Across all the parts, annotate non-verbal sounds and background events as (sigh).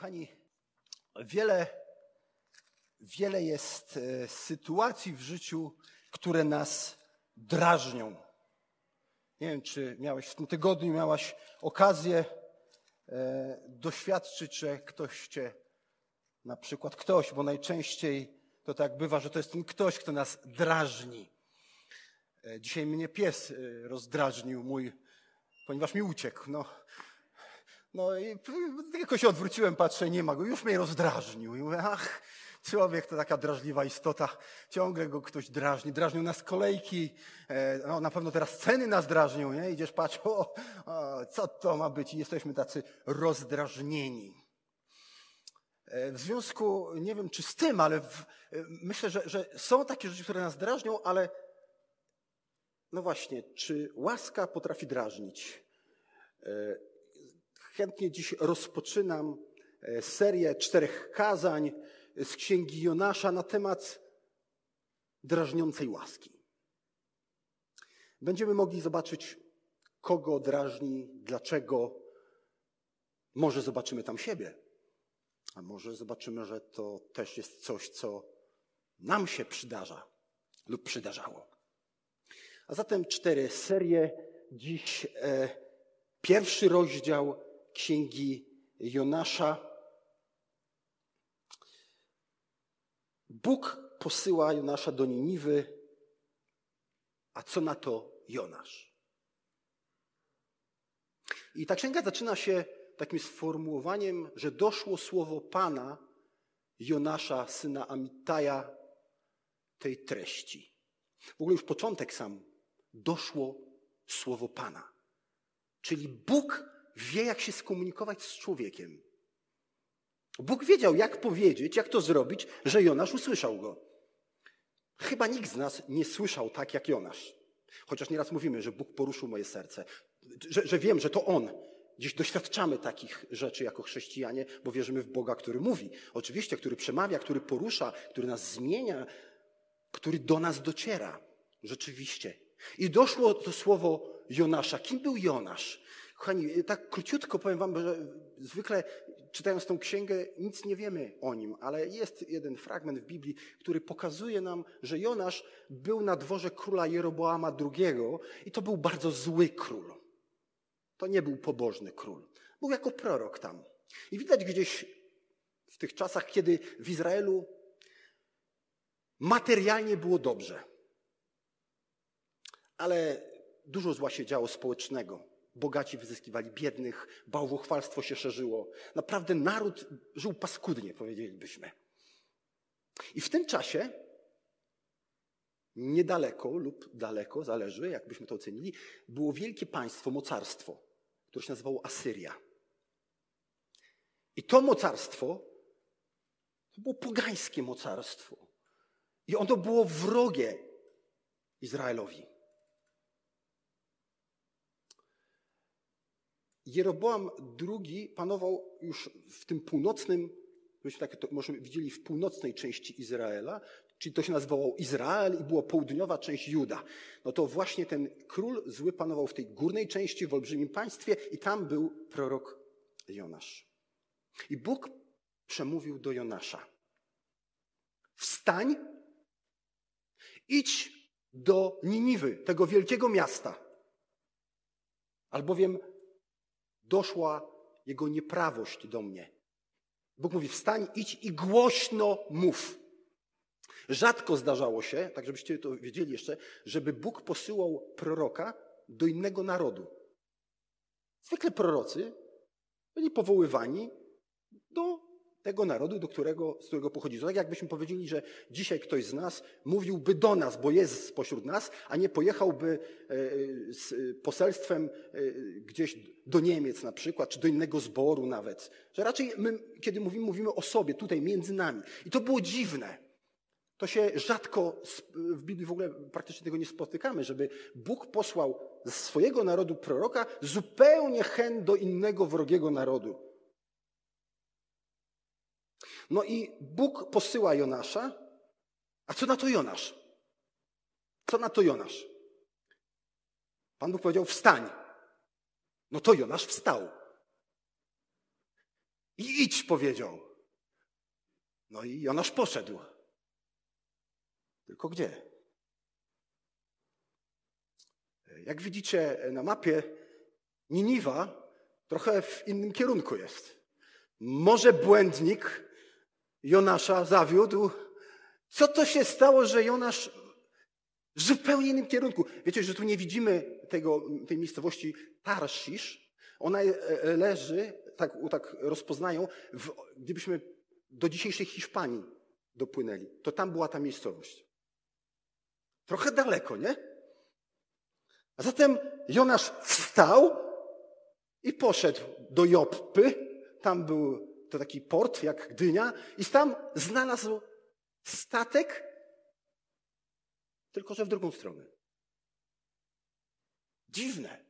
Kochani, wiele, wiele jest e, sytuacji w życiu, które nas drażnią. Nie wiem, czy miałeś w tym tygodniu, miałaś okazję e, doświadczyć, że ktoś cię, na przykład ktoś, bo najczęściej to tak bywa, że to jest ten ktoś, kto nas drażni. E, dzisiaj mnie pies rozdrażnił mój, ponieważ mi uciekł. No, no i tylko się odwróciłem, patrzę, nie ma go. Już mnie rozdrażnił. I mówię, ach, człowiek to taka drażliwa istota. Ciągle go ktoś drażni. Drażnią nas kolejki. E, no, na pewno teraz ceny nas drażnią, nie? Idziesz, patrz, o, o, co to ma być? I jesteśmy tacy rozdrażnieni. E, w związku, nie wiem czy z tym, ale w, e, myślę, że, że są takie rzeczy, które nas drażnią, ale no właśnie, czy łaska potrafi drażnić? Chętnie dziś rozpoczynam e, serię czterech kazań z księgi Jonasza na temat drażniącej łaski. Będziemy mogli zobaczyć, kogo drażni, dlaczego. Może zobaczymy tam siebie, a może zobaczymy, że to też jest coś, co nam się przydarza lub przydarzało. A zatem cztery serie. Dziś e, pierwszy rozdział księgi Jonasza. Bóg posyła Jonasza do Niniwy, a co na to Jonasz? I ta księga zaczyna się takim sformułowaniem, że doszło słowo Pana Jonasza, syna Amitaja, tej treści. W ogóle już początek sam. Doszło słowo Pana. Czyli Bóg wie, jak się skomunikować z człowiekiem. Bóg wiedział, jak powiedzieć, jak to zrobić, że Jonasz usłyszał go. Chyba nikt z nas nie słyszał tak jak Jonasz. Chociaż nieraz mówimy, że Bóg poruszył moje serce, że, że wiem, że to On. Gdzieś doświadczamy takich rzeczy jako chrześcijanie, bo wierzymy w Boga, który mówi. Oczywiście, który przemawia, który porusza, który nas zmienia, który do nas dociera. Rzeczywiście. I doszło to słowo Jonasza. Kim był Jonasz? Kochani, tak króciutko powiem wam, że zwykle czytając tą księgę nic nie wiemy o nim, ale jest jeden fragment w Biblii, który pokazuje nam, że Jonasz był na dworze króla Jeroboama II i to był bardzo zły król. To nie był pobożny król. Był jako prorok tam. I widać gdzieś w tych czasach, kiedy w Izraelu materialnie było dobrze, ale dużo zła się działo społecznego. Bogaci wyzyskiwali biednych, bałwochwalstwo się szerzyło. Naprawdę naród żył paskudnie, powiedzielibyśmy. I w tym czasie, niedaleko lub daleko, zależy, jakbyśmy to ocenili, było wielkie państwo, mocarstwo, które się nazywało Asyria. I to mocarstwo to było pogańskie mocarstwo. I ono było wrogie Izraelowi. Jeroboam II panował już w tym północnym, myśmy tak to może widzieli w północnej części Izraela, czyli to się nazywało Izrael i była południowa część Juda. No to właśnie ten król zły panował w tej górnej części, w olbrzymim państwie i tam był prorok Jonasz. I Bóg przemówił do Jonasza. Wstań, idź do Niniwy, tego wielkiego miasta. Albowiem doszła jego nieprawość do mnie. Bóg mówi: wstań, idź i głośno mów. Rzadko zdarzało się, tak żebyście to wiedzieli jeszcze, żeby Bóg posyłał proroka do innego narodu. Zwykle prorocy byli powoływani do tego narodu, do którego, z którego pochodzi. To tak jakbyśmy powiedzieli, że dzisiaj ktoś z nas mówiłby do nas, bo jest spośród nas, a nie pojechałby e, z poselstwem e, gdzieś do Niemiec na przykład, czy do innego zboru nawet. Że raczej my, kiedy mówimy, mówimy o sobie, tutaj między nami. I to było dziwne. To się rzadko w Biblii w ogóle praktycznie tego nie spotykamy, żeby Bóg posłał z swojego narodu proroka zupełnie hen do innego wrogiego narodu. No i Bóg posyła Jonasza. A co na to Jonasz? Co na to Jonasz? Pan Bóg powiedział: Wstań. No to Jonasz wstał. I idź, powiedział. No i Jonasz poszedł. Tylko gdzie? Jak widzicie na mapie, Niniwa trochę w innym kierunku jest. Może błędnik Jonasza zawiódł. Co to się stało, że Jonasz w zupełnie innym kierunku? Wiecie, że tu nie widzimy tego, tej miejscowości Tarszisz. Ona e, e, leży, tak, tak rozpoznają, w, gdybyśmy do dzisiejszej Hiszpanii dopłynęli, to tam była ta miejscowość. Trochę daleko, nie? A zatem Jonasz wstał i poszedł do Joppy. Tam był to taki port jak Gdynia i tam znalazł statek, tylko że w drugą stronę. Dziwne.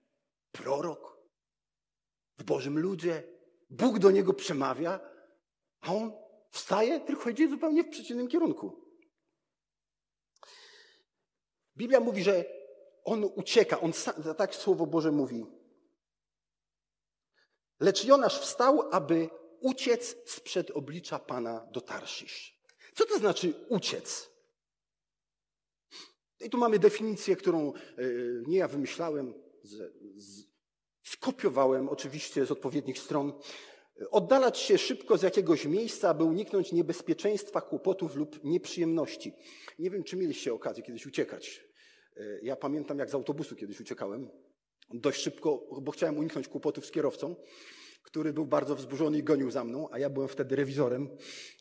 Prorok w Bożym ludzie. Bóg do niego przemawia, a on wstaje, tylko idzie zupełnie w przeciwnym kierunku. Biblia mówi, że on ucieka, on tak Słowo Boże mówi. Lecz Jonasz wstał, aby uciec sprzed oblicza Pana do Tarszisz. Co to znaczy uciec? I tu mamy definicję, którą e, nie ja wymyślałem, skopiowałem oczywiście z odpowiednich stron. Oddalać się szybko z jakiegoś miejsca, aby uniknąć niebezpieczeństwa, kłopotów lub nieprzyjemności. Nie wiem, czy mieliście okazję kiedyś uciekać. E, ja pamiętam, jak z autobusu kiedyś uciekałem. Dość szybko, bo chciałem uniknąć kłopotów z kierowcą, który był bardzo wzburzony i gonił za mną, a ja byłem wtedy rewizorem.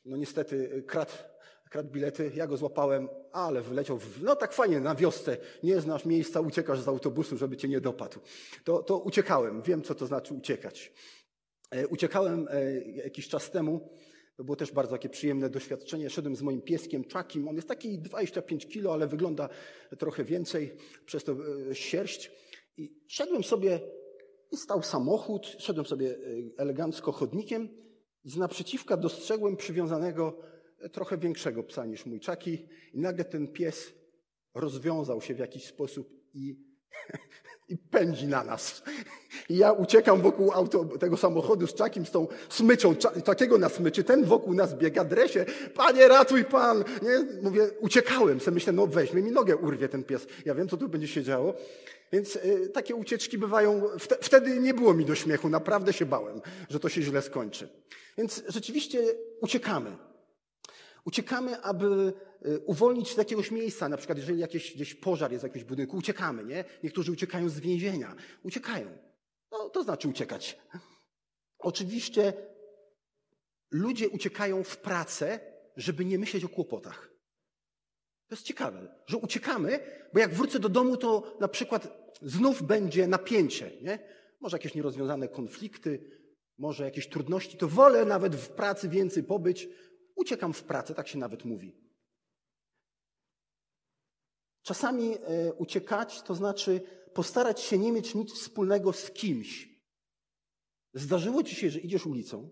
No niestety e, kradł, kradł bilety, ja go złapałem, ale wyleciał, w, no tak fajnie, na wiosce, nie znasz miejsca, uciekasz z autobusu, żeby cię nie dopadł. To, to uciekałem, wiem, co to znaczy uciekać. E, uciekałem jakiś czas temu, to było też bardzo takie przyjemne doświadczenie. Szedłem z moim pieskiem Czakim. On jest taki 25 kilo, ale wygląda trochę więcej przez to e, sierść. I szedłem sobie i stał samochód. Szedłem sobie e, elegancko chodnikiem i z naprzeciwka dostrzegłem przywiązanego e, trochę większego psa niż mój Czaki. I nagle ten pies rozwiązał się w jakiś sposób i (laughs) i pędzi na nas. I ja uciekam wokół auto, tego samochodu z czakim, z tą smyczą, takiego na smyczy, ten wokół nas biega, dresie, panie ratuj pan, nie? Mówię, uciekałem, sobie myślę, no weźmie mi nogę, urwie ten pies. Ja wiem, co tu będzie się działo. Więc y, takie ucieczki bywają, wtedy nie było mi do śmiechu, naprawdę się bałem, że to się źle skończy. Więc rzeczywiście uciekamy. Uciekamy, aby y, uwolnić się z jakiegoś miejsca, na przykład jeżeli jakiś, gdzieś pożar jest w jakimś budynku, uciekamy, nie? Niektórzy uciekają z więzienia. Uciekają. No, to znaczy uciekać. Oczywiście ludzie uciekają w pracę, żeby nie myśleć o kłopotach. To jest ciekawe, że uciekamy, bo jak wrócę do domu, to na przykład znów będzie napięcie, nie? Może jakieś nierozwiązane konflikty, może jakieś trudności, to wolę nawet w pracy więcej pobyć, Uciekam w pracę, tak się nawet mówi. Czasami e, uciekać to znaczy postarać się nie mieć nic wspólnego z kimś. Zdarzyło ci się, że idziesz ulicą,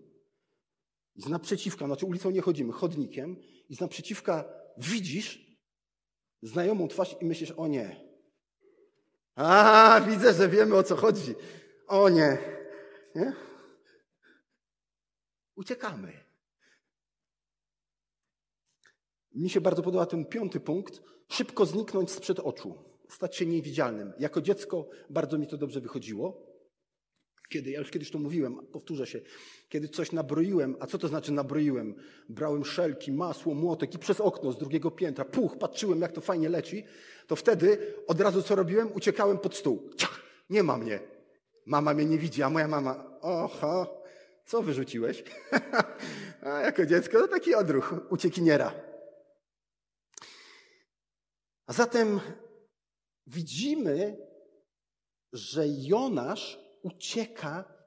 z naprzeciwka, znaczy ulicą nie chodzimy, chodnikiem, i z naprzeciwka widzisz znajomą twarz i myślisz, o nie. A, widzę, że wiemy o co chodzi. O nie. nie? Uciekamy. Mi się bardzo podoba ten piąty punkt. Szybko zniknąć sprzed oczu, stać się niewidzialnym. Jako dziecko bardzo mi to dobrze wychodziło. Kiedy, ja już kiedyś to mówiłem, powtórzę się, kiedy coś nabroiłem, a co to znaczy nabroiłem? Brałem szelki, masło, młotek i przez okno z drugiego piętra, puch, patrzyłem jak to fajnie leci, to wtedy od razu co robiłem? Uciekałem pod stół. Ciach, nie ma mnie. Mama mnie nie widzi, a moja mama, oho, co wyrzuciłeś? (laughs) a jako dziecko to taki odruch uciekiniera. A zatem widzimy, że Jonasz ucieka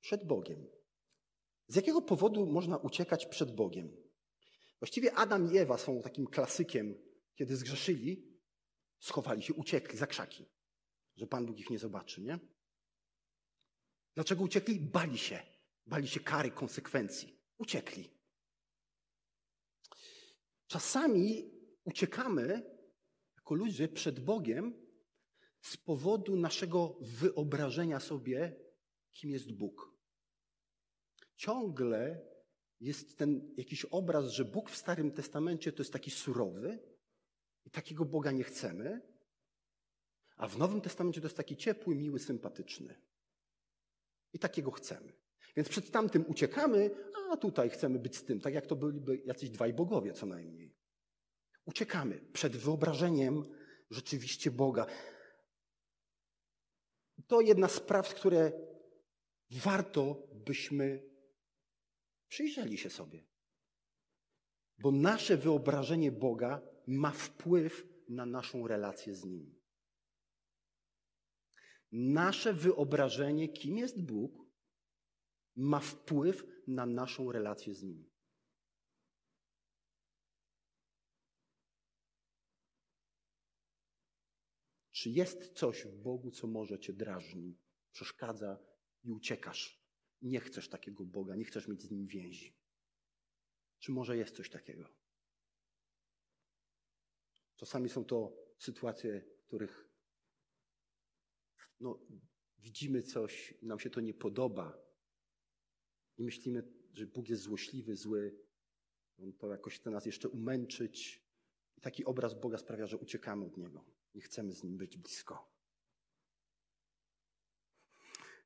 przed Bogiem. Z jakiego powodu można uciekać przed Bogiem? Właściwie Adam i Ewa są takim klasykiem, kiedy zgrzeszyli, schowali się, uciekli za krzaki, że Pan Bóg ich nie zobaczy, nie? Dlaczego uciekli? Bali się. Bali się kary, konsekwencji. Uciekli. Czasami uciekamy jako ludzie przed Bogiem z powodu naszego wyobrażenia sobie, kim jest Bóg. ciągle jest ten jakiś obraz, że Bóg w Starym Testamencie to jest taki surowy i takiego Boga nie chcemy, a w Nowym Testamencie to jest taki ciepły, miły, sympatyczny. I takiego chcemy. Więc przed tamtym uciekamy, a tutaj chcemy być z tym, tak jak to byliby jacyś dwaj bogowie co najmniej. Uciekamy przed wyobrażeniem rzeczywiście Boga. To jedna z spraw, które warto byśmy przyjrzeli się sobie. Bo nasze wyobrażenie Boga ma wpływ na naszą relację z Nim. Nasze wyobrażenie, kim jest Bóg, ma wpływ na naszą relację z Nim. Czy jest coś w Bogu, co może cię drażni, przeszkadza i uciekasz? Nie chcesz takiego Boga, nie chcesz mieć z nim więzi. Czy może jest coś takiego? Czasami są to sytuacje, w których no, widzimy coś nam się to nie podoba. I myślimy, że Bóg jest złośliwy, zły. On to jakoś chce nas jeszcze umęczyć. I taki obraz Boga sprawia, że uciekamy od Niego. Nie chcemy z Nim być blisko.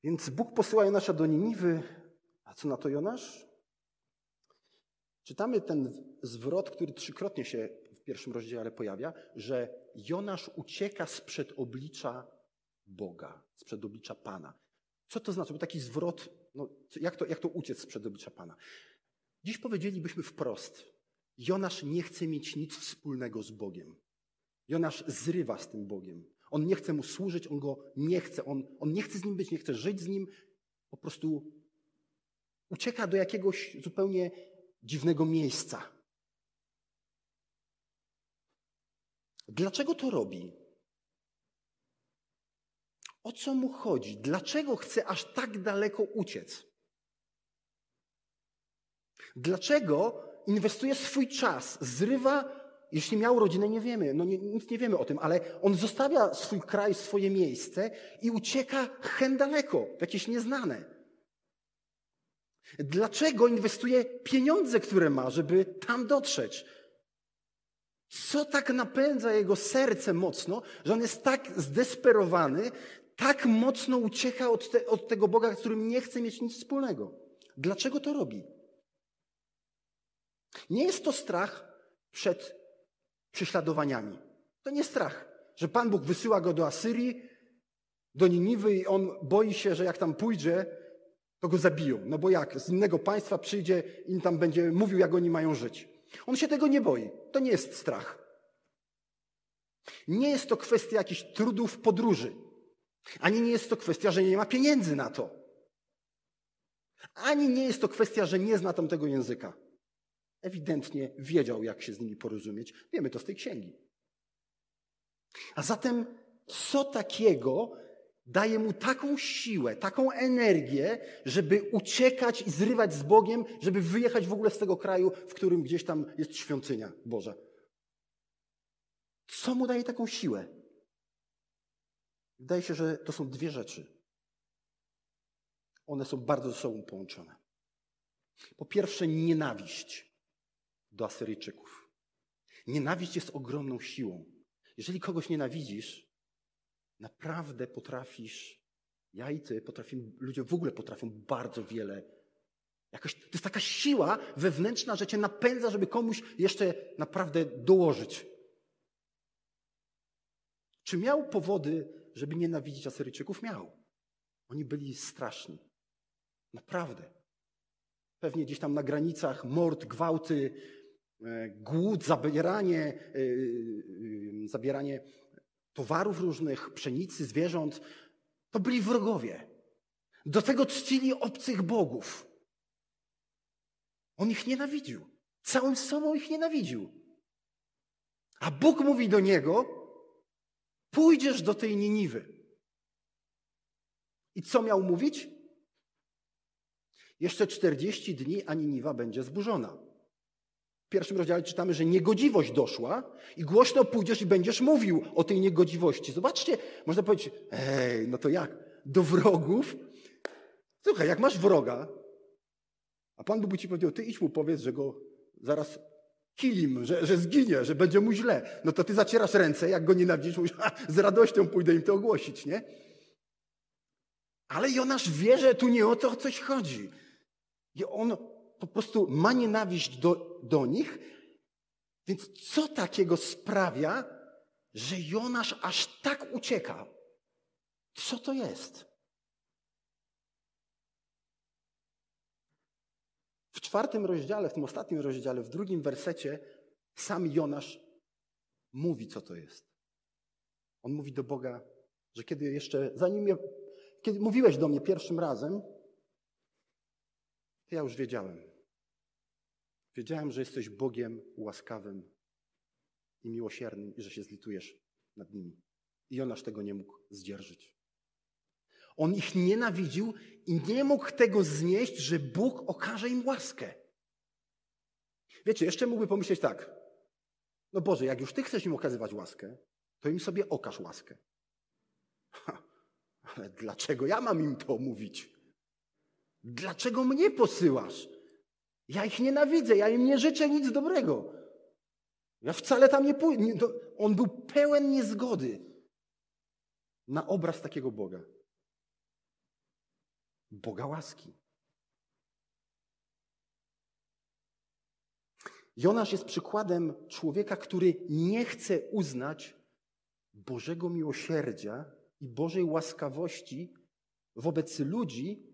Więc Bóg posyła Jonasza do Niniwy. A co na to Jonasz? Czytamy ten zwrot, który trzykrotnie się w pierwszym rozdziale pojawia, że Jonasz ucieka sprzed oblicza Boga, sprzed oblicza Pana. Co to znaczy? Bo taki zwrot, no, jak, to, jak to uciec sprzed oblicza Pana? Dziś powiedzielibyśmy wprost, Jonasz nie chce mieć nic wspólnego z Bogiem. Jonasz zrywa z tym Bogiem. On nie chce mu służyć, on go nie chce. On, on nie chce z nim być, nie chce żyć z nim. Po prostu ucieka do jakiegoś zupełnie dziwnego miejsca. Dlaczego to robi? O co mu chodzi? Dlaczego chce aż tak daleko uciec? Dlaczego inwestuje swój czas, zrywa jeśli miał rodzinę, nie wiemy, no nie, nic nie wiemy o tym, ale on zostawia swój kraj, swoje miejsce i ucieka hen daleko, w jakieś nieznane. Dlaczego inwestuje pieniądze, które ma, żeby tam dotrzeć? Co tak napędza jego serce mocno, że on jest tak zdesperowany, tak mocno ucieka od, te, od tego Boga, z którym nie chce mieć nic wspólnego? Dlaczego to robi? Nie jest to strach przed prześladowaniami. To nie strach, że Pan Bóg wysyła go do Asyrii, do Niniwy i on boi się, że jak tam pójdzie, to go zabiją. No bo jak? Z innego państwa przyjdzie i tam będzie mówił, jak oni mają żyć. On się tego nie boi. To nie jest strach. Nie jest to kwestia jakichś trudów podróży. Ani nie jest to kwestia, że nie ma pieniędzy na to. Ani nie jest to kwestia, że nie zna tamtego języka. Ewidentnie wiedział, jak się z nimi porozumieć. Wiemy to z tej księgi. A zatem, co takiego daje mu taką siłę, taką energię, żeby uciekać i zrywać z Bogiem, żeby wyjechać w ogóle z tego kraju, w którym gdzieś tam jest świątynia Boża? Co mu daje taką siłę? Wydaje się, że to są dwie rzeczy. One są bardzo ze sobą połączone. Po pierwsze, nienawiść do Asyryjczyków. Nienawiść jest ogromną siłą. Jeżeli kogoś nienawidzisz, naprawdę potrafisz, ja i ty potrafimy, ludzie w ogóle potrafią bardzo wiele. Jakoś, to jest taka siła wewnętrzna, że cię napędza, żeby komuś jeszcze naprawdę dołożyć. Czy miał powody, żeby nienawidzić Asyryjczyków? Miał. Oni byli straszni. Naprawdę. Pewnie gdzieś tam na granicach mord, gwałty, E, głód, zabieranie, e, e, zabieranie towarów różnych, pszenicy, zwierząt, to byli wrogowie. Do tego czcili obcych bogów. On ich nienawidził. Całym sobą ich nienawidził. A Bóg mówi do niego: Pójdziesz do tej Niniwy. I co miał mówić? Jeszcze 40 dni, a Niniwa będzie zburzona. W pierwszym rozdziale czytamy, że niegodziwość doszła i głośno pójdziesz i będziesz mówił o tej niegodziwości. Zobaczcie, można powiedzieć, ej, no to jak? Do wrogów? Słuchaj, jak masz wroga, A Pan Bóg ci powiedział, ty idź mu powiedz, że go zaraz kilim, że, że zginie, że będzie mu źle. No to ty zacierasz ręce, jak go nienawidzisz, mówisz, z radością pójdę im to ogłosić, nie? Ale Jonasz wie, że tu nie o to coś chodzi. I on po prostu ma nienawiść do, do nich, więc co takiego sprawia, że Jonasz aż tak ucieka? Co to jest? W czwartym rozdziale, w tym ostatnim rozdziale, w drugim wersecie, sam Jonasz mówi, co to jest. On mówi do Boga, że kiedy jeszcze, zanim je, kiedy mówiłeś do mnie pierwszym razem, to ja już wiedziałem. Wiedziałem, że jesteś Bogiem łaskawym i miłosiernym i że się zlitujesz nad nimi. I Jonasz tego nie mógł zdzierżyć. On ich nienawidził i nie mógł tego znieść, że Bóg okaże im łaskę. Wiecie, jeszcze mógłby pomyśleć tak. No Boże, jak już Ty chcesz im okazywać łaskę, to im sobie okaż łaskę. Ha, ale dlaczego ja mam im to mówić? Dlaczego mnie posyłasz? Ja ich nienawidzę, ja im nie życzę nic dobrego. Ja wcale tam nie pójdę. On był pełen niezgody na obraz takiego Boga. Boga łaski. Jonasz jest przykładem człowieka, który nie chce uznać Bożego miłosierdzia i Bożej łaskawości wobec ludzi,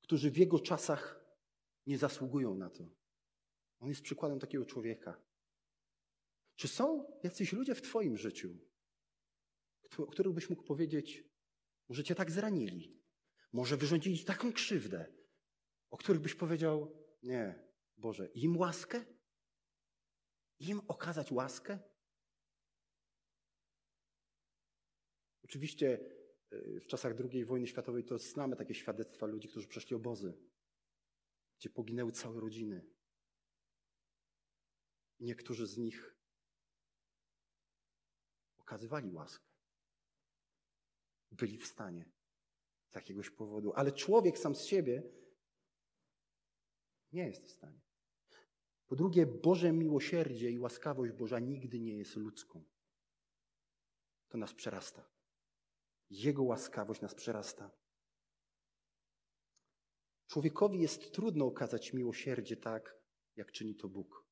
którzy w jego czasach nie zasługują na to. On jest przykładem takiego człowieka. Czy są jacyś ludzie w Twoim życiu, o których byś mógł powiedzieć, może Cię tak zranili, może wyrządzili taką krzywdę, o których byś powiedział, nie, Boże, im łaskę? Im okazać łaskę? Oczywiście y, w czasach II wojny światowej to znamy takie świadectwa ludzi, którzy przeszli obozy, gdzie poginęły całe rodziny. Niektórzy z nich okazywali łaskę. Byli w stanie z jakiegoś powodu, ale człowiek sam z siebie nie jest w stanie. Po drugie, Boże miłosierdzie i łaskawość Boża nigdy nie jest ludzką. To nas przerasta. Jego łaskawość nas przerasta. Człowiekowi jest trudno okazać miłosierdzie tak, jak czyni to Bóg.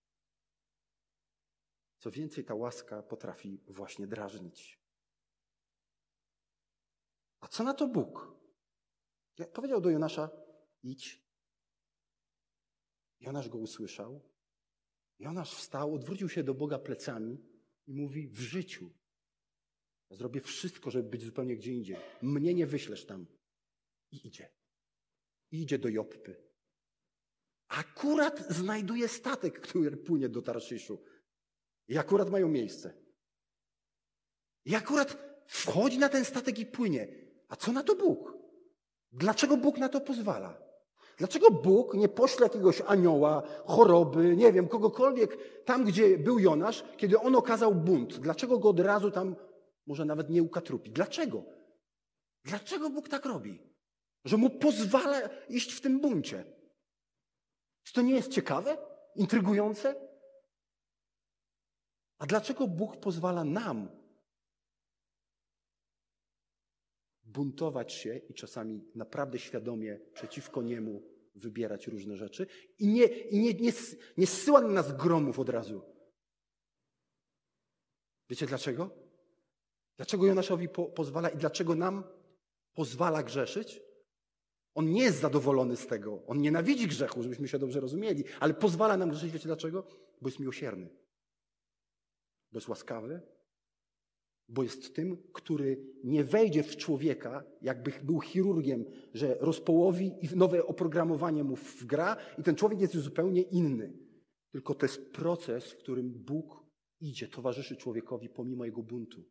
Co więcej, ta łaska potrafi właśnie drażnić. A co na to Bóg? Powiedział do Jonasza: idź. Jonasz go usłyszał. Jonasz wstał, odwrócił się do Boga plecami i mówi: W życiu zrobię wszystko, żeby być zupełnie gdzie indziej. Mnie nie wyślesz tam. I idzie. I idzie do Joppy. Akurat znajduje statek, który płynie do Tarszyszu. I akurat mają miejsce. I akurat wchodzi na ten statek i płynie. A co na to Bóg? Dlaczego Bóg na to pozwala? Dlaczego Bóg nie pośle jakiegoś anioła, choroby, nie wiem, kogokolwiek tam, gdzie był Jonasz, kiedy on okazał bunt? Dlaczego go od razu tam może nawet nie ukatrupi? Dlaczego? Dlaczego Bóg tak robi? Że mu pozwala iść w tym buncie? Czy to nie jest ciekawe? Intrygujące? A dlaczego Bóg pozwala nam buntować się i czasami naprawdę świadomie przeciwko Niemu wybierać różne rzeczy i nie, i nie, nie, nie zsyła na nas gromów od razu? Wiecie dlaczego? Dlaczego Jonaszowi po, pozwala i dlaczego nam pozwala grzeszyć? On nie jest zadowolony z tego. On nienawidzi grzechu, żebyśmy się dobrze rozumieli, ale pozwala nam grzeszyć. Wiecie dlaczego? Bo jest miłosierny bo jest łaskawy, bo jest tym, który nie wejdzie w człowieka, jakby był chirurgiem, że rozpołowi i nowe oprogramowanie mu wgra i ten człowiek jest zupełnie inny. Tylko to jest proces, w którym Bóg idzie, towarzyszy człowiekowi pomimo jego buntu.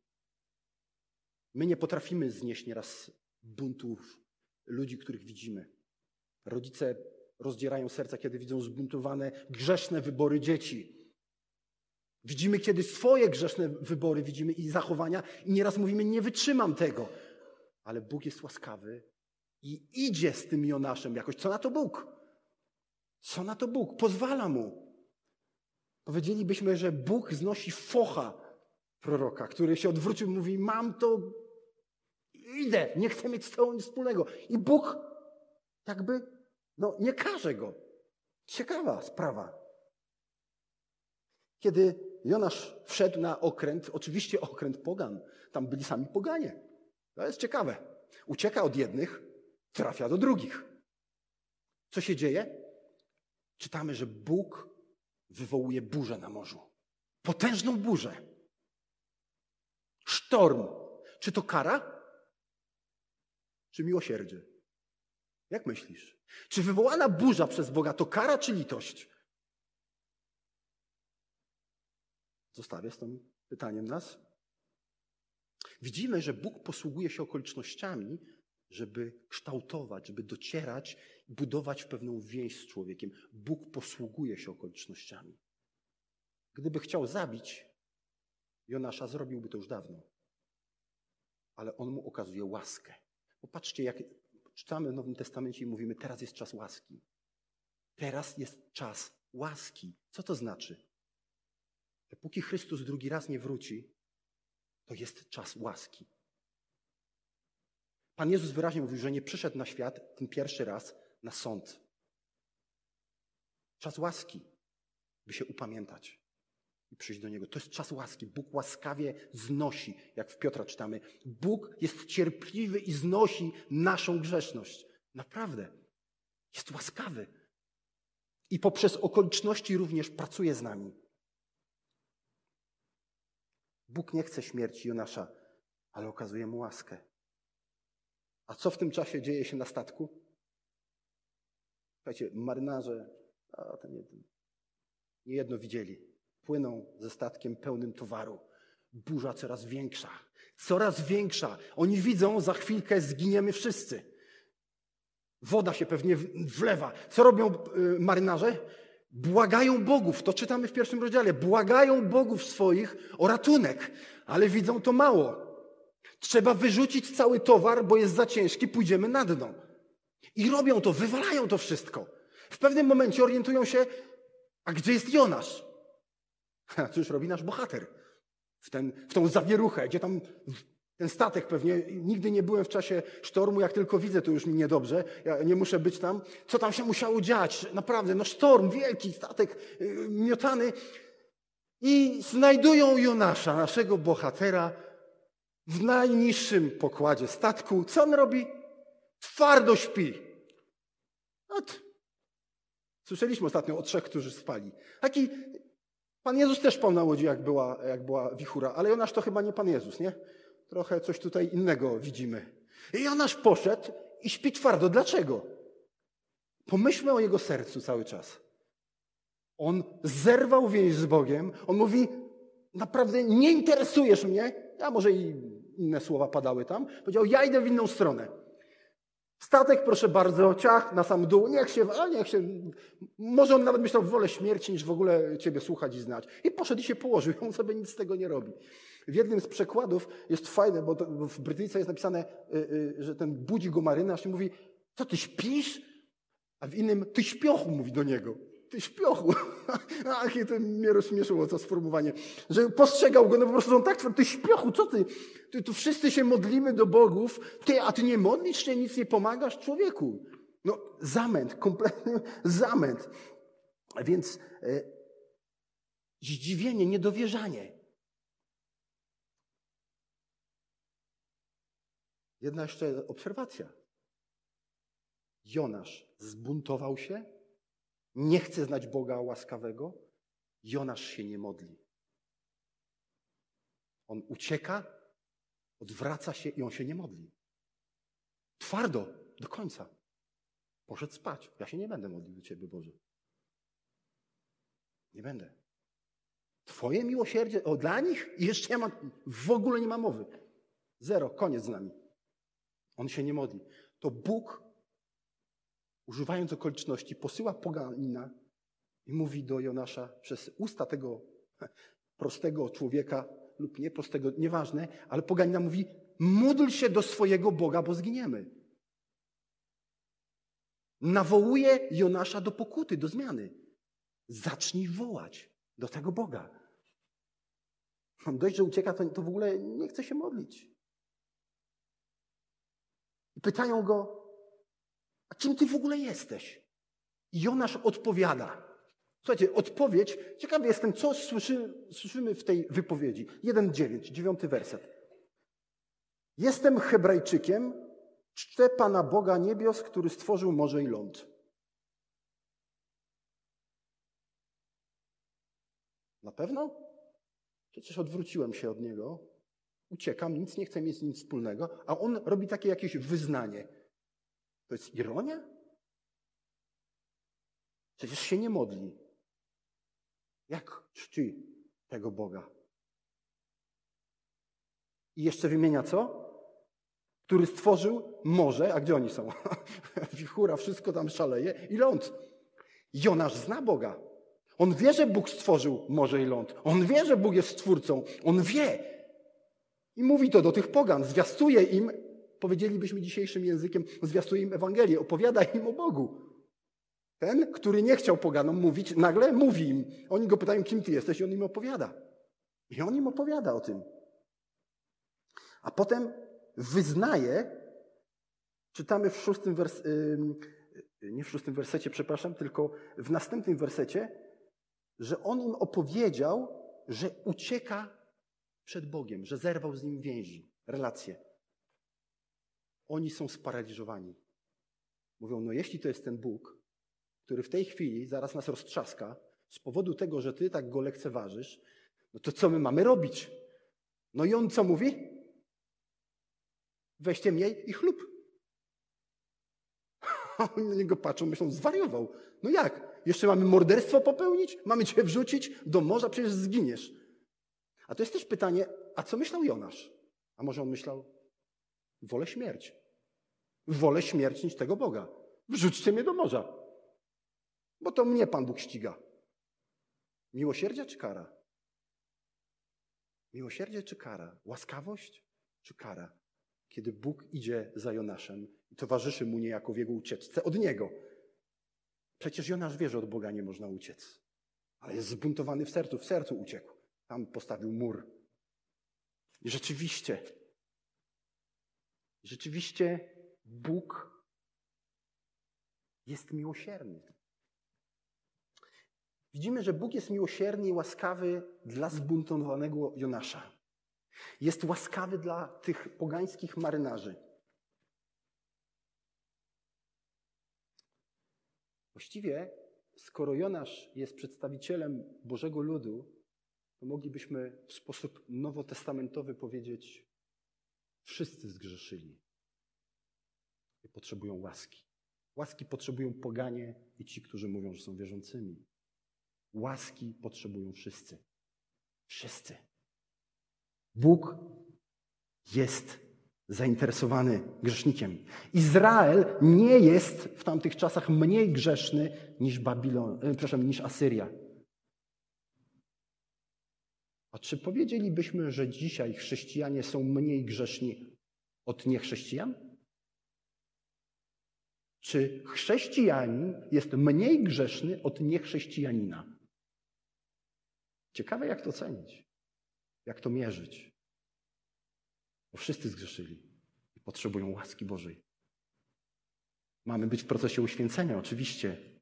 My nie potrafimy znieść nieraz buntów ludzi, których widzimy. Rodzice rozdzierają serca, kiedy widzą zbuntowane, grzeszne wybory dzieci. Widzimy kiedy swoje grzeszne wybory, widzimy i zachowania, i nieraz mówimy: Nie wytrzymam tego. Ale Bóg jest łaskawy i idzie z tym Jonaszem jakoś. Co na to Bóg? Co na to Bóg? Pozwala mu. Powiedzielibyśmy, że Bóg znosi focha proroka, który się odwrócił i mówi: Mam to, idę, nie chcę mieć z tobą nic wspólnego. I Bóg jakby no, nie karze go. Ciekawa sprawa. Kiedy Jonasz wszedł na okręt, oczywiście okręt pogan, tam byli sami poganie. To jest ciekawe. Ucieka od jednych, trafia do drugich. Co się dzieje? Czytamy, że Bóg wywołuje burzę na morzu. Potężną burzę. Sztorm. Czy to kara? Czy miłosierdzie? Jak myślisz? Czy wywołana burza przez Boga to kara czy litość? Zostawię z tym pytaniem nas. Widzimy, że Bóg posługuje się okolicznościami, żeby kształtować, żeby docierać, budować pewną więź z człowiekiem. Bóg posługuje się okolicznościami. Gdyby chciał zabić Jonasza, zrobiłby to już dawno. Ale on mu okazuje łaskę. Popatrzcie, jak czytamy w Nowym Testamencie i mówimy, teraz jest czas łaski. Teraz jest czas łaski. Co to znaczy? Dopóki Chrystus drugi raz nie wróci, to jest czas łaski. Pan Jezus wyraźnie mówił, że nie przyszedł na świat ten pierwszy raz na sąd. Czas łaski, by się upamiętać i przyjść do Niego. To jest czas łaski. Bóg łaskawie znosi, jak w Piotra czytamy. Bóg jest cierpliwy i znosi naszą grzeszność. Naprawdę. Jest łaskawy. I poprzez okoliczności również pracuje z nami. Bóg nie chce śmierci Jonasza, ale okazuje mu łaskę. A co w tym czasie dzieje się na statku? Słuchajcie, marynarze, a to nie, nie jedno widzieli. Płyną ze statkiem pełnym towaru. Burza coraz większa, coraz większa. Oni widzą, za chwilkę zginiemy wszyscy. Woda się pewnie wlewa. Co robią y, marynarze? Błagają bogów, to czytamy w pierwszym rozdziale. Błagają bogów swoich o ratunek, ale widzą to mało. Trzeba wyrzucić cały towar, bo jest za ciężki, pójdziemy na dno. I robią to, wywalają to wszystko. W pewnym momencie orientują się, a gdzie jest Jonasz? A cóż robi nasz bohater? W, ten, w tą zawieruchę, gdzie tam ten statek pewnie, nigdy nie byłem w czasie sztormu, jak tylko widzę, to już mi niedobrze, ja nie muszę być tam. Co tam się musiało dziać? Naprawdę, no sztorm, wielki statek yy, miotany. I znajdują Jonasza, naszego bohatera, w najniższym pokładzie statku. Co on robi? Twardo śpi. Ot. Słyszeliśmy ostatnio o trzech, którzy spali. Taki Pan Jezus też spał na łodzi, jak była, jak była wichura, ale Jonasz to chyba nie Pan Jezus, nie? Trochę coś tutaj innego widzimy. I Jonasz poszedł i śpi twardo. Dlaczego? Pomyślmy o jego sercu cały czas. On zerwał więź z Bogiem. On mówi, naprawdę nie interesujesz mnie. A może i inne słowa padały tam. Powiedział, ja idę w inną stronę. Statek, proszę bardzo, ciach na sam dół, niech się, a niech się, może on nawet myślał, wolę śmierci, niż w ogóle Ciebie słuchać i znać. I poszedł i się położył, (laughs) on sobie nic z tego nie robi. W jednym z przekładów jest fajne, bo w Brytyjce jest napisane, y, y, że ten budzi go marynarz i mówi, co ty śpisz? A w innym, ty śpiochu, mówi do niego. Ty śpiochu. (laughs) Ach, to mnie rozśmieszyło to sformułowanie. Że postrzegał go, no po prostu on tak, ty śpiochu, co ty? ty? Tu wszyscy się modlimy do bogów, ty, a ty nie modlisz się, nic nie pomagasz człowieku. No, zamęt, kompletny (laughs) zamęt. Więc e, zdziwienie, niedowierzanie. Jedna jeszcze obserwacja. Jonasz zbuntował się, nie chce znać Boga łaskawego, Jonasz się nie modli. On ucieka, odwraca się i on się nie modli. Twardo, do końca. Poszedł spać. Ja się nie będę modlił do Ciebie, Boże. Nie będę. Twoje miłosierdzie, o dla nich? I jeszcze ja mam, w ogóle nie ma mowy. Zero, koniec z nami. On się nie modli. To Bóg, używając okoliczności, posyła poganina i mówi do Jonasza przez usta tego prostego człowieka lub nieprostego, nieważne, ale poganina mówi, módl się do swojego Boga, bo zginiemy. nawołuje Jonasza do pokuty, do zmiany. Zacznij wołać do tego Boga. Dość, że ucieka, to w ogóle nie chce się modlić. I pytają go, a kim ty w ogóle jesteś? I Jonasz odpowiada. Słuchajcie, odpowiedź, ciekawy jestem, co słyszy, słyszymy w tej wypowiedzi. 1,9, dziewiąty werset. Jestem Hebrajczykiem, czczę Pana Boga niebios, który stworzył morze i ląd. Na pewno? Przecież odwróciłem się od niego, uciekam, nic nie chcę mieć z nim wspólnego, a on robi takie jakieś wyznanie. To jest ironia? Przecież się nie modli. Jak czci tego Boga? I jeszcze wymienia co? Który stworzył morze, a gdzie oni są? (laughs) Wichura, wszystko tam szaleje i ląd. Jonasz zna Boga. On wie, że Bóg stworzył morze i ląd. On wie, że Bóg jest stwórcą. On wie. I mówi to do tych pogan. Zwiastuje im, powiedzielibyśmy dzisiejszym językiem, zwiastuje im Ewangelię, opowiada im o Bogu. Ten, który nie chciał poganom mówić, nagle mówi im. Oni go pytają, kim ty jesteś, i on im opowiada. I on im opowiada o tym. A potem wyznaje, czytamy w szóstym wers nie w szóstym wersecie, przepraszam, tylko w następnym wersecie, że on im opowiedział, że ucieka przed Bogiem, że zerwał z nim więzi, relacje. Oni są sparaliżowani. Mówią, no jeśli to jest ten Bóg, który w tej chwili zaraz nas roztrzaska z powodu tego, że ty tak go lekceważysz, no to co my mamy robić? No i on co mówi? Weźcie mniej i chlub. (laughs) Oni na niego patrzą, myślą, zwariował. No jak? Jeszcze mamy morderstwo popełnić? Mamy cię wrzucić do morza? Przecież zginiesz. A to jest też pytanie, a co myślał Jonasz? A może on myślał, wolę śmierć. Wolę śmierć niż tego Boga. Wrzućcie mnie do morza. Bo to mnie Pan Bóg ściga. Miłosierdzie czy kara? Miłosierdzie czy kara? Łaskawość czy kara? Kiedy Bóg idzie za Jonaszem i towarzyszy mu niejako w jego ucieczce od niego. Przecież Jonasz wie, że od Boga nie można uciec. Ale jest zbuntowany w sercu, w sercu uciekł. Tam postawił mur. I rzeczywiście, rzeczywiście Bóg jest miłosierny. Widzimy, że Bóg jest miłosierny i łaskawy dla zbuntowanego Jonasza. Jest łaskawy dla tych pogańskich marynarzy. Właściwie, skoro Jonasz jest przedstawicielem Bożego Ludu, to moglibyśmy w sposób nowotestamentowy powiedzieć: wszyscy zgrzeszyli i potrzebują łaski. Łaski potrzebują poganie i ci, którzy mówią, że są wierzącymi. Łaski potrzebują wszyscy. Wszyscy. Bóg jest zainteresowany grzesznikiem. Izrael nie jest w tamtych czasach mniej grzeszny niż Babilon, e, przepraszam, niż Asyria. A czy powiedzielibyśmy, że dzisiaj chrześcijanie są mniej grzeszni od niechrześcijan? Czy chrześcijanin jest mniej grzeszny od niechrześcijanina? Ciekawe, jak to cenić, jak to mierzyć. Bo wszyscy zgrzeszyli i potrzebują łaski Bożej. Mamy być w procesie uświęcenia, oczywiście.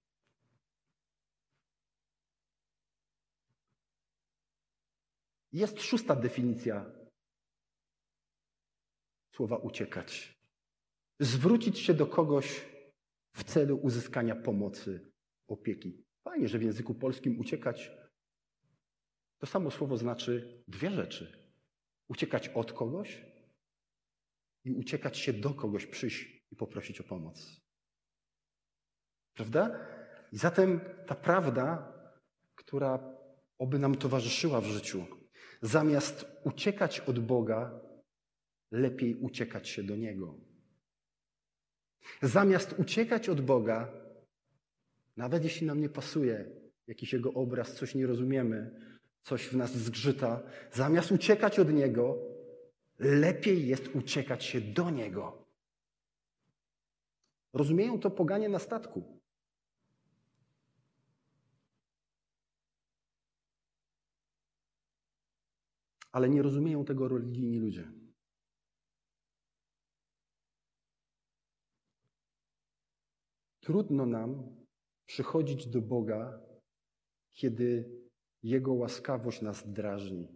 Jest szósta definicja słowa uciekać. Zwrócić się do kogoś w celu uzyskania pomocy, opieki. Fajnie, że w języku polskim uciekać to samo słowo znaczy dwie rzeczy. Uciekać od kogoś i uciekać się do kogoś, przyjść i poprosić o pomoc. Prawda? I zatem ta prawda, która oby nam towarzyszyła w życiu, zamiast uciekać od Boga, lepiej uciekać się do Niego. Zamiast uciekać od Boga, nawet jeśli nam nie pasuje jakiś Jego obraz, coś nie rozumiemy, coś w nas zgrzyta, zamiast uciekać od Niego, lepiej jest uciekać się do Niego. Rozumieją to poganie na statku. Ale nie rozumieją tego religijni ludzie. Trudno nam przychodzić do Boga, kiedy Jego łaskawość nas drażni.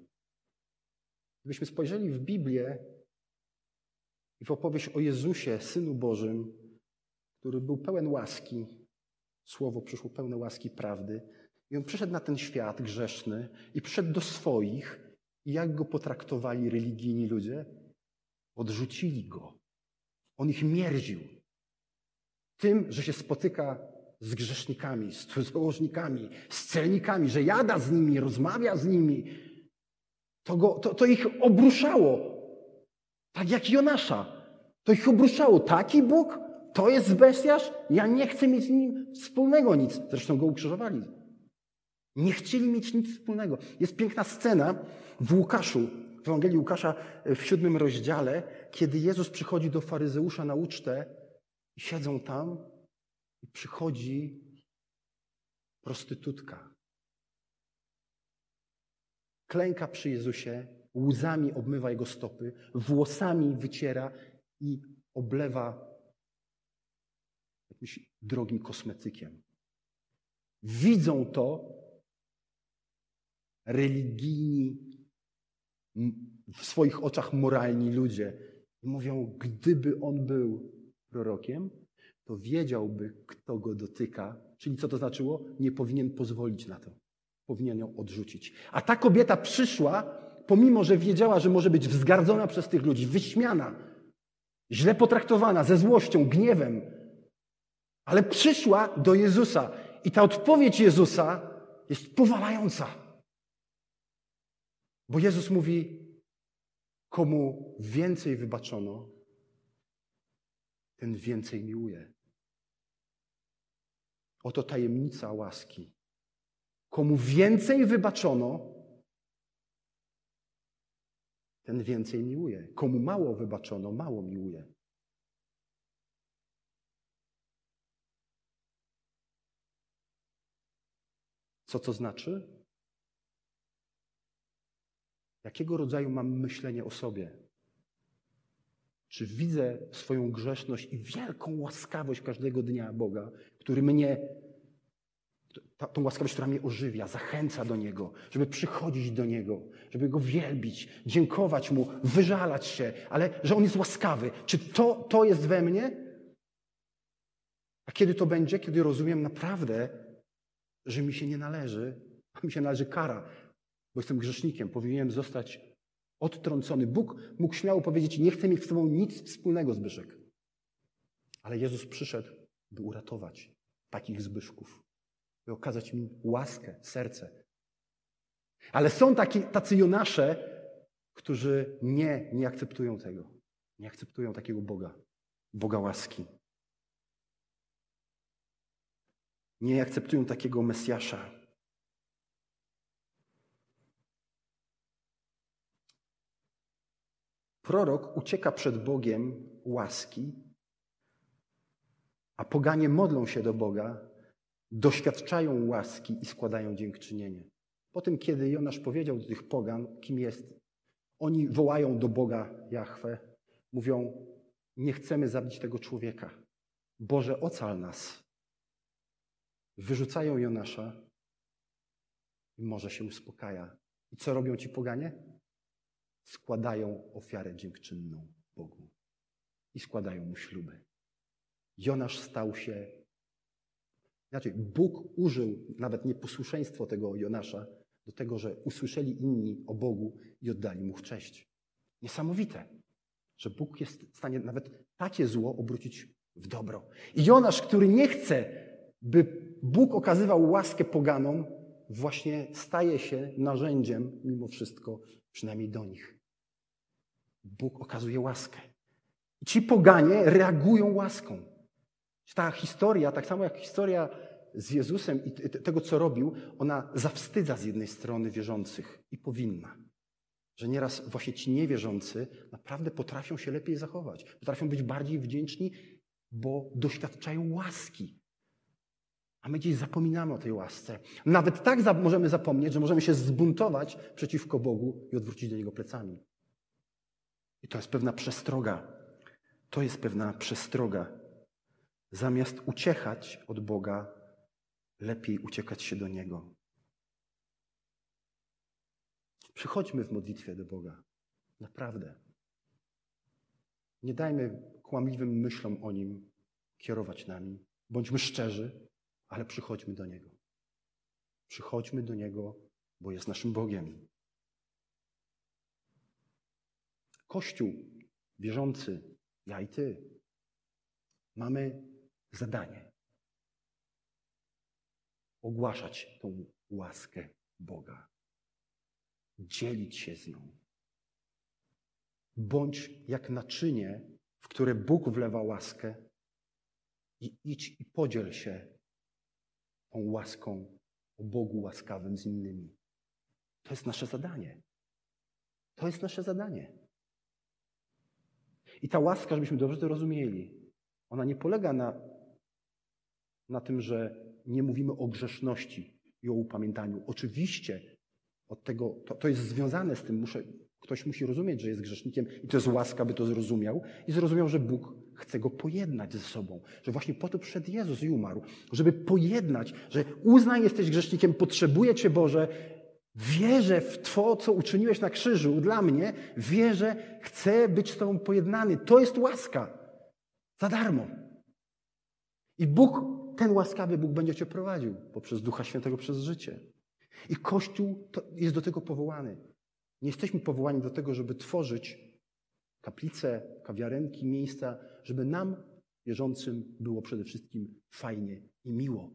Gdybyśmy spojrzeli w Biblię i w opowieść o Jezusie, Synu Bożym, który był pełen łaski, słowo przyszło pełne łaski prawdy, i on przyszedł na ten świat grzeszny i przyszedł do swoich, i jak go potraktowali religijni ludzie? Odrzucili go. On ich mierził. Tym, że się spotyka z grzesznikami, z cudzołożnikami, z celnikami, że jada z nimi, rozmawia z nimi, to, go, to, to ich obruszało. Tak jak Jonasza. To ich obruszało. Taki Bóg? To jest bestiarz? Ja nie chcę mieć z nim wspólnego nic. Zresztą go ukrzyżowali. Nie chcieli mieć nic wspólnego. Jest piękna scena w Łukaszu, w Ewangelii Łukasza w siódmym rozdziale, kiedy Jezus przychodzi do faryzeusza na ucztę i siedzą tam i przychodzi prostytutka. Klęka przy Jezusie, łzami obmywa jego stopy, włosami wyciera i oblewa jakimś drogim kosmetykiem. Widzą to religijni, w swoich oczach moralni ludzie. I mówią, gdyby on był prorokiem, to wiedziałby, kto go dotyka. Czyli co to znaczyło? Nie powinien pozwolić na to. Powinien ją odrzucić. A ta kobieta przyszła, pomimo że wiedziała, że może być wzgardzona przez tych ludzi, wyśmiana, źle potraktowana, ze złością, gniewem, ale przyszła do Jezusa. I ta odpowiedź Jezusa jest powalająca. Bo Jezus mówi, komu więcej wybaczono, ten więcej miłuje. Oto tajemnica łaski. Komu więcej wybaczono, ten więcej miłuje. Komu mało wybaczono, mało miłuje. Co to znaczy? Jakiego rodzaju mam myślenie o sobie? Czy widzę swoją grzeszność i wielką łaskawość każdego dnia Boga, który mnie, ta, tą łaskawość, która mnie ożywia, zachęca do Niego, żeby przychodzić do Niego, żeby Go wielbić, dziękować Mu, wyżalać się, ale że On jest łaskawy. Czy to, to jest we mnie? A kiedy to będzie? Kiedy rozumiem naprawdę, że mi się nie należy, a mi się należy kara, bo jestem grzesznikiem, powinienem zostać odtrącony. Bóg mógł śmiało powiedzieć: Nie chcę mieć z Tobą nic wspólnego, Zbyszek. Ale Jezus przyszedł, by uratować takich Zbyszków, by okazać mi łaskę, serce. Ale są taki, tacy Jonasze, którzy nie, nie akceptują tego. Nie akceptują takiego Boga, Boga łaski. Nie akceptują takiego Mesjasza. Prorok ucieka przed Bogiem łaski, a poganie modlą się do Boga, doświadczają łaski i składają dziękczynienie. Po tym, kiedy Jonasz powiedział do tych pogan, kim jest, oni wołają do Boga Jahwe, mówią: Nie chcemy zabić tego człowieka. Boże, ocal nas. Wyrzucają Jonasza i morze się uspokaja. I co robią ci poganie? Składają ofiarę dziękczynną Bogu i składają mu śluby. Jonasz stał się. Inaczej, Bóg użył nawet nieposłuszeństwo tego Jonasza do tego, że usłyszeli inni o Bogu i oddali mu cześć. Niesamowite, że Bóg jest w stanie nawet takie zło obrócić w dobro. I Jonasz, który nie chce, by Bóg okazywał łaskę poganom, właśnie staje się narzędziem, mimo wszystko, przynajmniej do nich. Bóg okazuje łaskę. I ci poganie reagują łaską. Ta historia, tak samo jak historia z Jezusem i tego, co robił, ona zawstydza z jednej strony wierzących i powinna. Że nieraz właśnie ci niewierzący naprawdę potrafią się lepiej zachować, potrafią być bardziej wdzięczni bo doświadczają łaski. A my gdzieś zapominamy o tej łasce. Nawet tak za możemy zapomnieć, że możemy się zbuntować przeciwko Bogu i odwrócić do Niego plecami. I to jest pewna przestroga. To jest pewna przestroga. Zamiast uciekać od Boga, lepiej uciekać się do Niego. Przychodźmy w modlitwie do Boga. Naprawdę. Nie dajmy kłamliwym myślom o Nim kierować nami. Bądźmy szczerzy, ale przychodźmy do Niego. Przychodźmy do Niego, bo jest naszym Bogiem. Kościół wierzący, ja i Ty, mamy zadanie ogłaszać tą łaskę Boga, dzielić się z nią. Bądź jak naczynie, w które Bóg wlewa łaskę i idź i podziel się tą łaską o Bogu łaskawym z innymi. To jest nasze zadanie. To jest nasze zadanie. I ta łaska, żebyśmy dobrze to rozumieli, ona nie polega na, na tym, że nie mówimy o grzeszności i o upamiętaniu. Oczywiście od tego, to, to jest związane z tym, muszę, ktoś musi rozumieć, że jest grzesznikiem i to jest łaska, by to zrozumiał i zrozumiał, że Bóg chce go pojednać ze sobą, że właśnie po to przed Jezus i umarł, żeby pojednać, że uznaj, jesteś grzesznikiem, potrzebuje Cię Boże, wierzę w to, co uczyniłeś na krzyżu dla mnie, wierzę, chcę być z Tobą pojednany. To jest łaska. Za darmo. I Bóg, ten łaskawy Bóg będzie Cię prowadził poprzez Ducha Świętego przez życie. I Kościół jest do tego powołany. Nie jesteśmy powołani do tego, żeby tworzyć kaplice, kawiarenki, miejsca, żeby nam, wierzącym, było przede wszystkim fajnie i miło.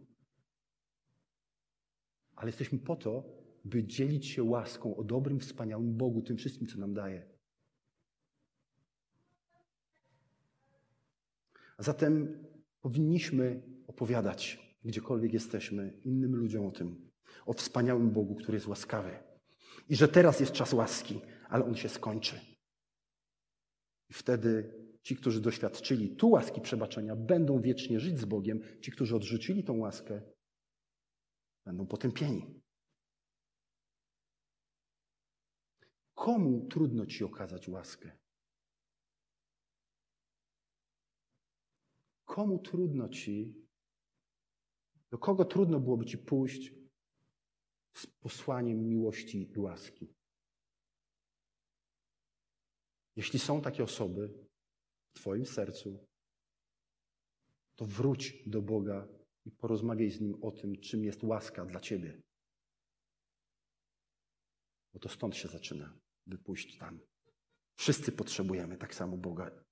Ale jesteśmy po to, by dzielić się łaską o dobrym, wspaniałym Bogu, tym wszystkim, co nam daje. A zatem powinniśmy opowiadać, gdziekolwiek jesteśmy, innym ludziom o tym, o wspaniałym Bogu, który jest łaskawy. I że teraz jest czas łaski, ale on się skończy. I wtedy ci, którzy doświadczyli tu łaski przebaczenia, będą wiecznie żyć z Bogiem. Ci, którzy odrzucili tą łaskę, będą potępieni. Komu trudno ci okazać łaskę? Komu trudno ci, do kogo trudno byłoby ci pójść z posłaniem miłości i łaski? Jeśli są takie osoby w Twoim sercu, to wróć do Boga i porozmawiaj z Nim o tym, czym jest łaska dla Ciebie. Bo to stąd się zaczyna, by pójść tam. Wszyscy potrzebujemy tak samo Boga.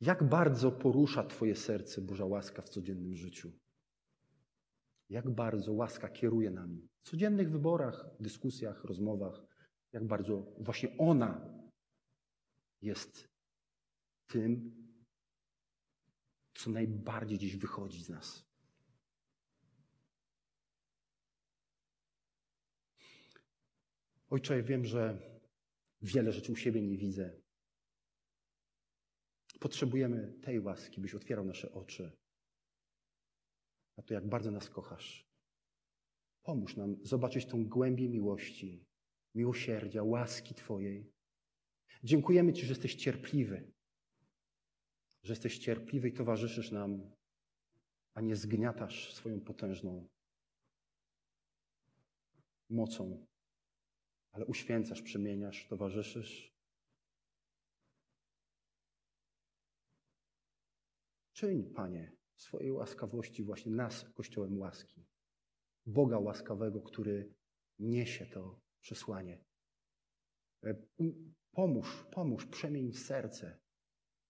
Jak bardzo porusza Twoje serce Boża łaska w codziennym życiu? Jak bardzo łaska kieruje nami w codziennych wyborach, dyskusjach, rozmowach? Jak bardzo właśnie ona jest tym, co najbardziej dziś wychodzi z nas. Ojcze, wiem, że wiele rzeczy u siebie nie widzę. Potrzebujemy tej łaski, byś otwierał nasze oczy na to, jak bardzo nas kochasz. Pomóż nam zobaczyć tą głębię miłości, miłosierdzia, łaski Twojej. Dziękujemy Ci, że jesteś cierpliwy, że jesteś cierpliwy i towarzyszysz nam, a nie zgniatasz swoją potężną mocą, ale uświęcasz, przemieniasz, towarzyszysz. Czyń, Panie, swojej łaskawości właśnie nas, Kościołem łaski. Boga łaskawego, który niesie to przesłanie. E, pomóż, pomóż, przemień serce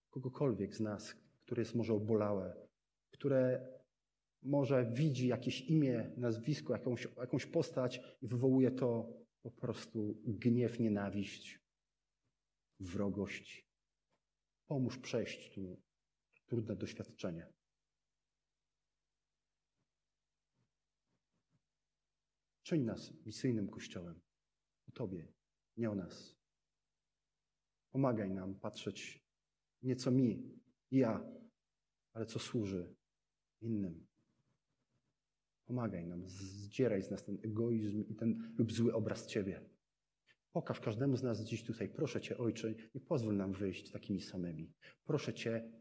kogokolwiek z nas, które jest może obolałe, które może widzi jakieś imię, nazwisko, jakąś, jakąś postać i wywołuje to po prostu gniew, nienawiść, wrogość. Pomóż przejść tu trudne doświadczenie. Czyń nas misyjnym Kościołem. Tobie, nie o nas. Pomagaj nam patrzeć Nie co mi, ja, ale co służy innym. Pomagaj nam, zdzieraj z nas ten egoizm i ten lub zły obraz Ciebie. Pokaż każdemu z nas dziś tutaj, proszę Cię, Ojcze, nie pozwól nam wyjść takimi samymi. Proszę Cię,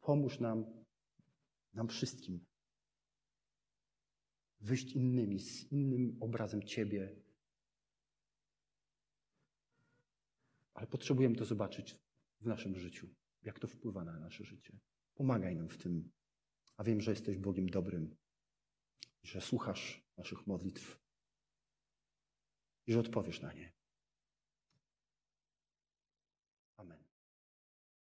pomóż nam, nam wszystkim, wyjść innymi, z innym obrazem Ciebie. Ale potrzebujemy to zobaczyć w naszym życiu, jak to wpływa na nasze życie. Pomagaj nam w tym. A wiem, że jesteś Bogiem dobrym, że słuchasz naszych modlitw i że odpowiesz na nie.